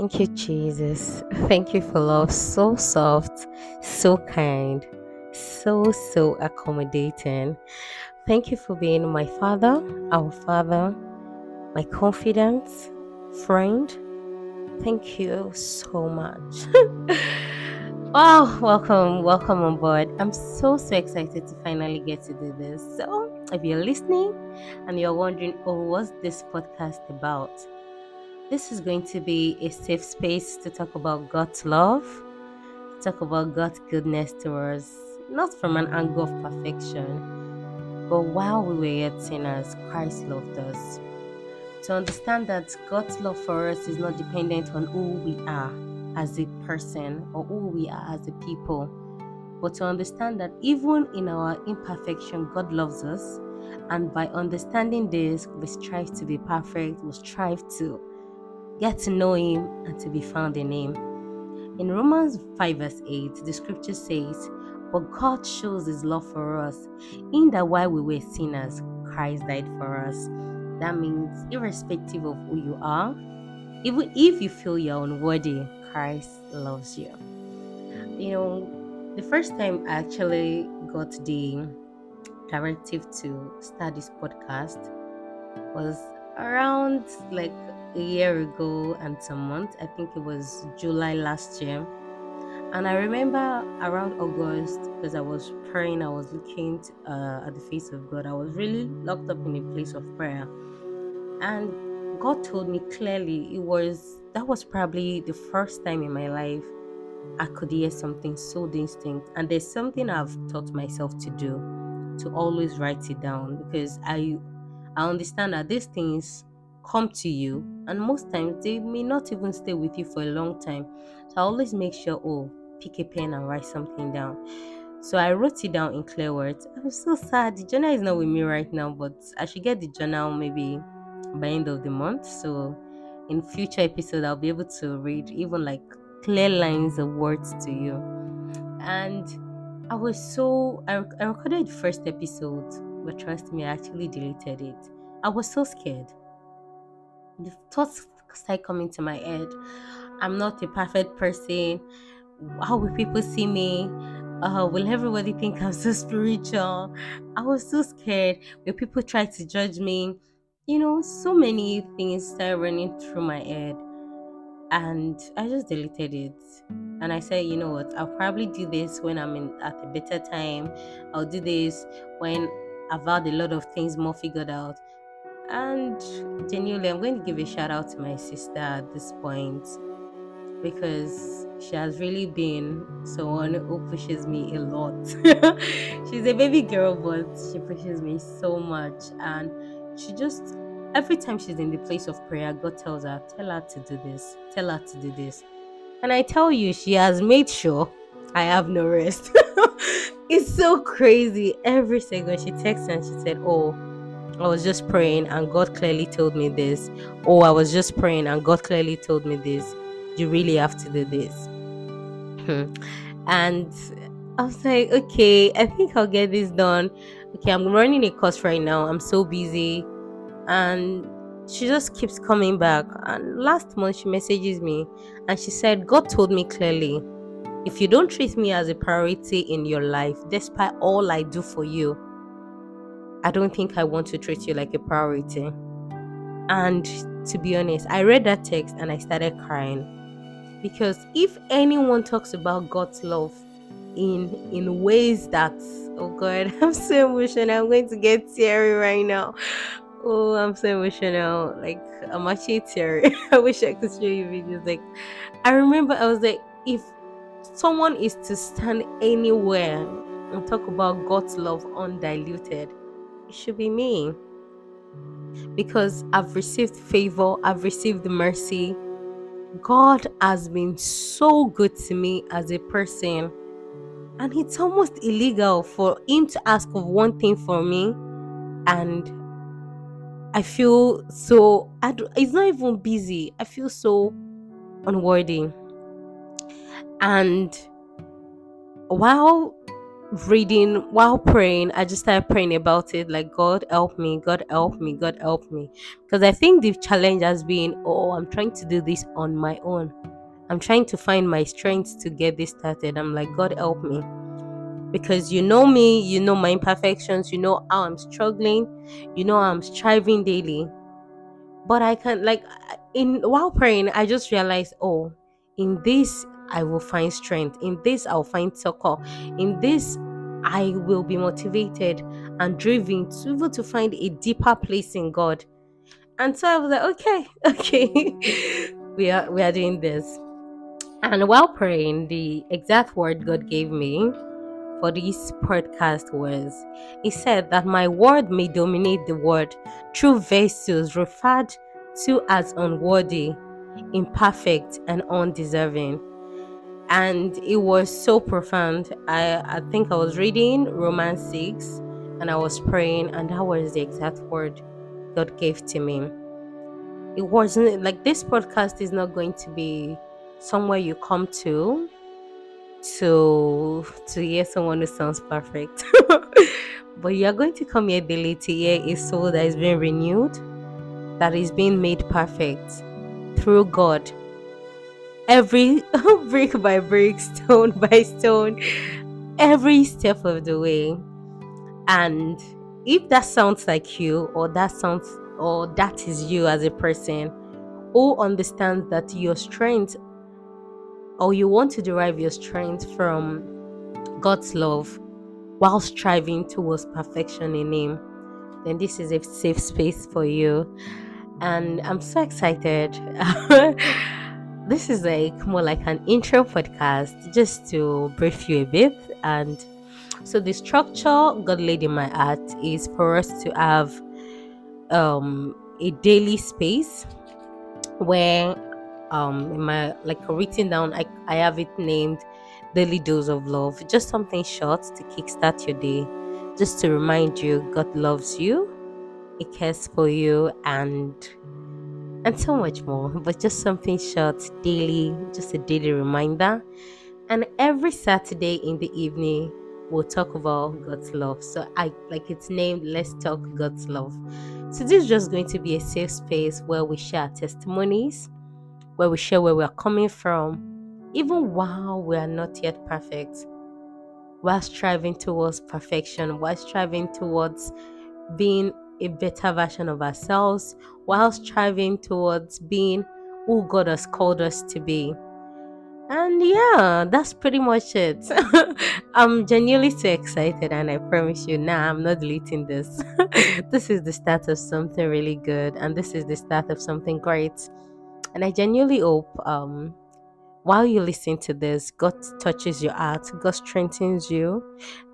Thank you, Jesus. Thank you for love so soft, so kind, so, so accommodating. Thank you for being my father, our father, my confidence, friend. Thank you so much. wow, welcome, welcome on board. I'm so, so excited to finally get to do this. So, if you're listening and you're wondering, oh, what's this podcast about? This is going to be a safe space to talk about God's love, talk about God's goodness to us, not from an angle of perfection, but while we were yet sinners, Christ loved us. To understand that God's love for us is not dependent on who we are as a person or who we are as a people, but to understand that even in our imperfection, God loves us. And by understanding this, we strive to be perfect, we strive to get to know Him, and to be found in Him. In Romans 5, verse 8, the scripture says, But God shows His love for us, in that while we were sinners, Christ died for us. That means, irrespective of who you are, even if you feel you're unworthy, Christ loves you. You know, the first time I actually got the directive to start this podcast was around like a year ago and some months. I think it was July last year. And I remember around August, because I was praying, I was looking uh, at the face of God. I was really locked up in a place of prayer. And God told me clearly it was that was probably the first time in my life I could hear something so distinct. And there's something I've taught myself to do to always write it down because I I understand that these things come to you and most times they may not even stay with you for a long time. So i always make sure oh pick a pen and write something down. So i wrote it down in clear words. I'm so sad. The journal is not with me right now but i should get the journal maybe by end of the month. So in future episodes i'll be able to read even like clear lines of words to you. And i was so i, I recorded the first episode but trust me i actually deleted it. I was so scared the thoughts start coming to my head. I'm not a perfect person. How will people see me? Uh, will everybody think I'm so spiritual? I was so scared. Will people try to judge me? You know, so many things started running through my head. And I just deleted it. And I said, you know what, I'll probably do this when I'm in at a better time. I'll do this when I've had a lot of things more figured out. And genuinely, I'm going to give a shout out to my sister at this point because she has really been someone who pushes me a lot. She's a baby girl, but she pushes me so much. And she just, every time she's in the place of prayer, God tells her, Tell her to do this, tell her to do this. And I tell you, she has made sure I have no rest. it's so crazy. Every single she texts and she said, Oh, I was just praying and God clearly told me this. Oh, I was just praying and God clearly told me this. You really have to do this. Hmm. and I was like, okay, I think I'll get this done. Okay, I'm running a course right now. I'm so busy. And she just keeps coming back. And last month she messages me and she said, God told me clearly, if you don't treat me as a priority in your life, despite all I do for you, I don't think I want to treat you like a priority. And to be honest, I read that text and I started crying. Because if anyone talks about God's love in in ways that oh god, I'm so emotional. I'm going to get teary right now. Oh, I'm so emotional. Like I'm actually teary. I wish I could show you videos. Like I remember I was like, if someone is to stand anywhere and talk about God's love undiluted, it should be me. Because I've received favor, I've received mercy. God has been so good to me as a person. And it's almost illegal for Him to ask of one thing for me. And I feel so, I do, it's not even busy. I feel so unworthy. And while reading while praying i just started praying about it like god help me god help me god help me. Because i think the challenge has been oh i'm trying to do this on my own. I'm trying to find my strength to get this started. I'm like god help me. Because you know me you know my imperfections you know how i'm struggling you know i'm striving daily. But i can't. like in while praying i just realized oh in this I will find strength. In this, I'll find succor. In this, I will be motivated and driven to able to find a deeper place in God. And so I was like, okay, okay, we are we are doing this. And while praying, the exact word God gave me for this podcast was He said that my word may dominate the world through vessels referred to as unworthy, imperfect, and undeserving and it was so profound. I, I think I was reading Romans 6 and I was praying, and that was the exact word God gave to me. It wasn't like this podcast is not going to be somewhere you come to to to hear someone who sounds perfect. but you are going to come here daily to hear a soul that is being renewed, that is being made perfect through God every brick by brick, stone by stone, every step of the way. And if that sounds like you, or that sounds, or that is you as a person who understands that your strength, or you want to derive your strength from God's love while striving towards perfection in Him, then this is a safe space for you. And I'm so excited. this is like more like an intro podcast just to brief you a bit. And so the structure god laid in my heart is for us to have um a daily space where um in my like written down i, I have it named daily dose of love. Just something short to kickstart your day. Just to remind you god loves you he cares for you and and so much more. But just something short, daily, just a daily reminder. And every Saturday in the evening, we'll talk about God's love. So I like it's named Let's Talk God's Love. So this is just going to be a safe space where we share testimonies, where we share where we're coming from, even while we are not yet perfect. While striving towards perfection, while striving towards being a better version of ourselves while striving towards being who God has called us to be. And yeah, that's pretty much it. I'm genuinely so excited, and I promise you, now nah, I'm not deleting this. this is the start of something really good, and this is the start of something great. And I genuinely hope um, while you listen to this, God touches your heart, God strengthens you,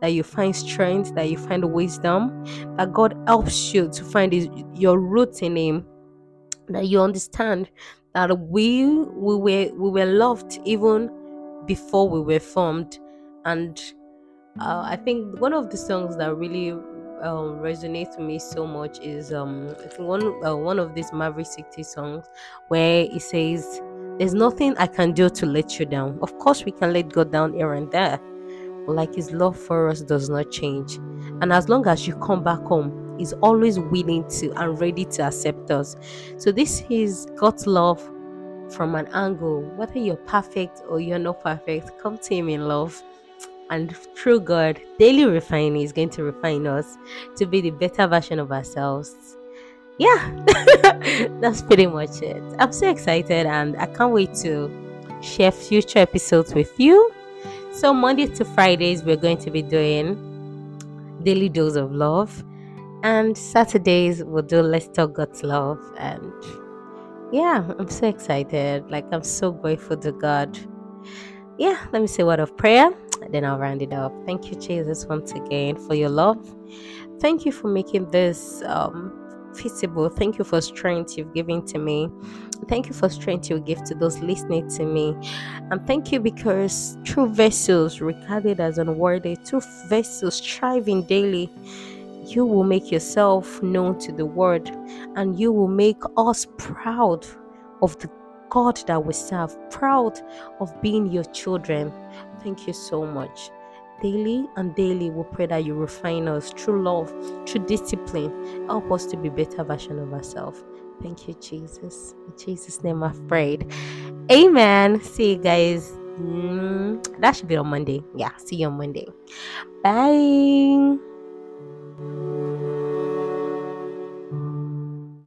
that you find strength, that you find wisdom, that God helps you to find his, your root in Him, that you understand that we we were we were loved even before we were formed, and uh, I think one of the songs that really um, resonates with me so much is um, one uh, one of these Maverick City songs where it says there's nothing I can do to let you down. Of course, we can let God down here and there, but like His love for us does not change. And as long as you come back home, He's always willing to and ready to accept us. So, this is God's love from an angle. Whether you're perfect or you're not perfect, come to Him in love. And through God, daily refining is going to refine us to be the better version of ourselves yeah, that's pretty much it. I'm so excited and I can't wait to share future episodes with you. So, Monday to Fridays, we're going to be doing Daily Dose of Love, and Saturdays, we'll do Let's Talk God's Love. And yeah, I'm so excited. Like, I'm so grateful to God. Yeah, let me say a word of prayer, then I'll round it up. Thank you, Jesus, once again for your love. Thank you for making this um, feasible. Thank you for strength you've given to me. Thank you for strength you give to those listening to me. And thank you because true vessels regarded as unworthy, true vessels striving daily, you will make yourself known to the world and you will make us proud of the God that we serve, proud of being your children. Thank you so much. Daily and daily we pray that you refine us through love, through discipline. Help us to be better version of ourselves. Thank you, Jesus. In Jesus' name I've prayed. Amen. See you guys. Mm, that should be on Monday. Yeah, see you on Monday. Bye.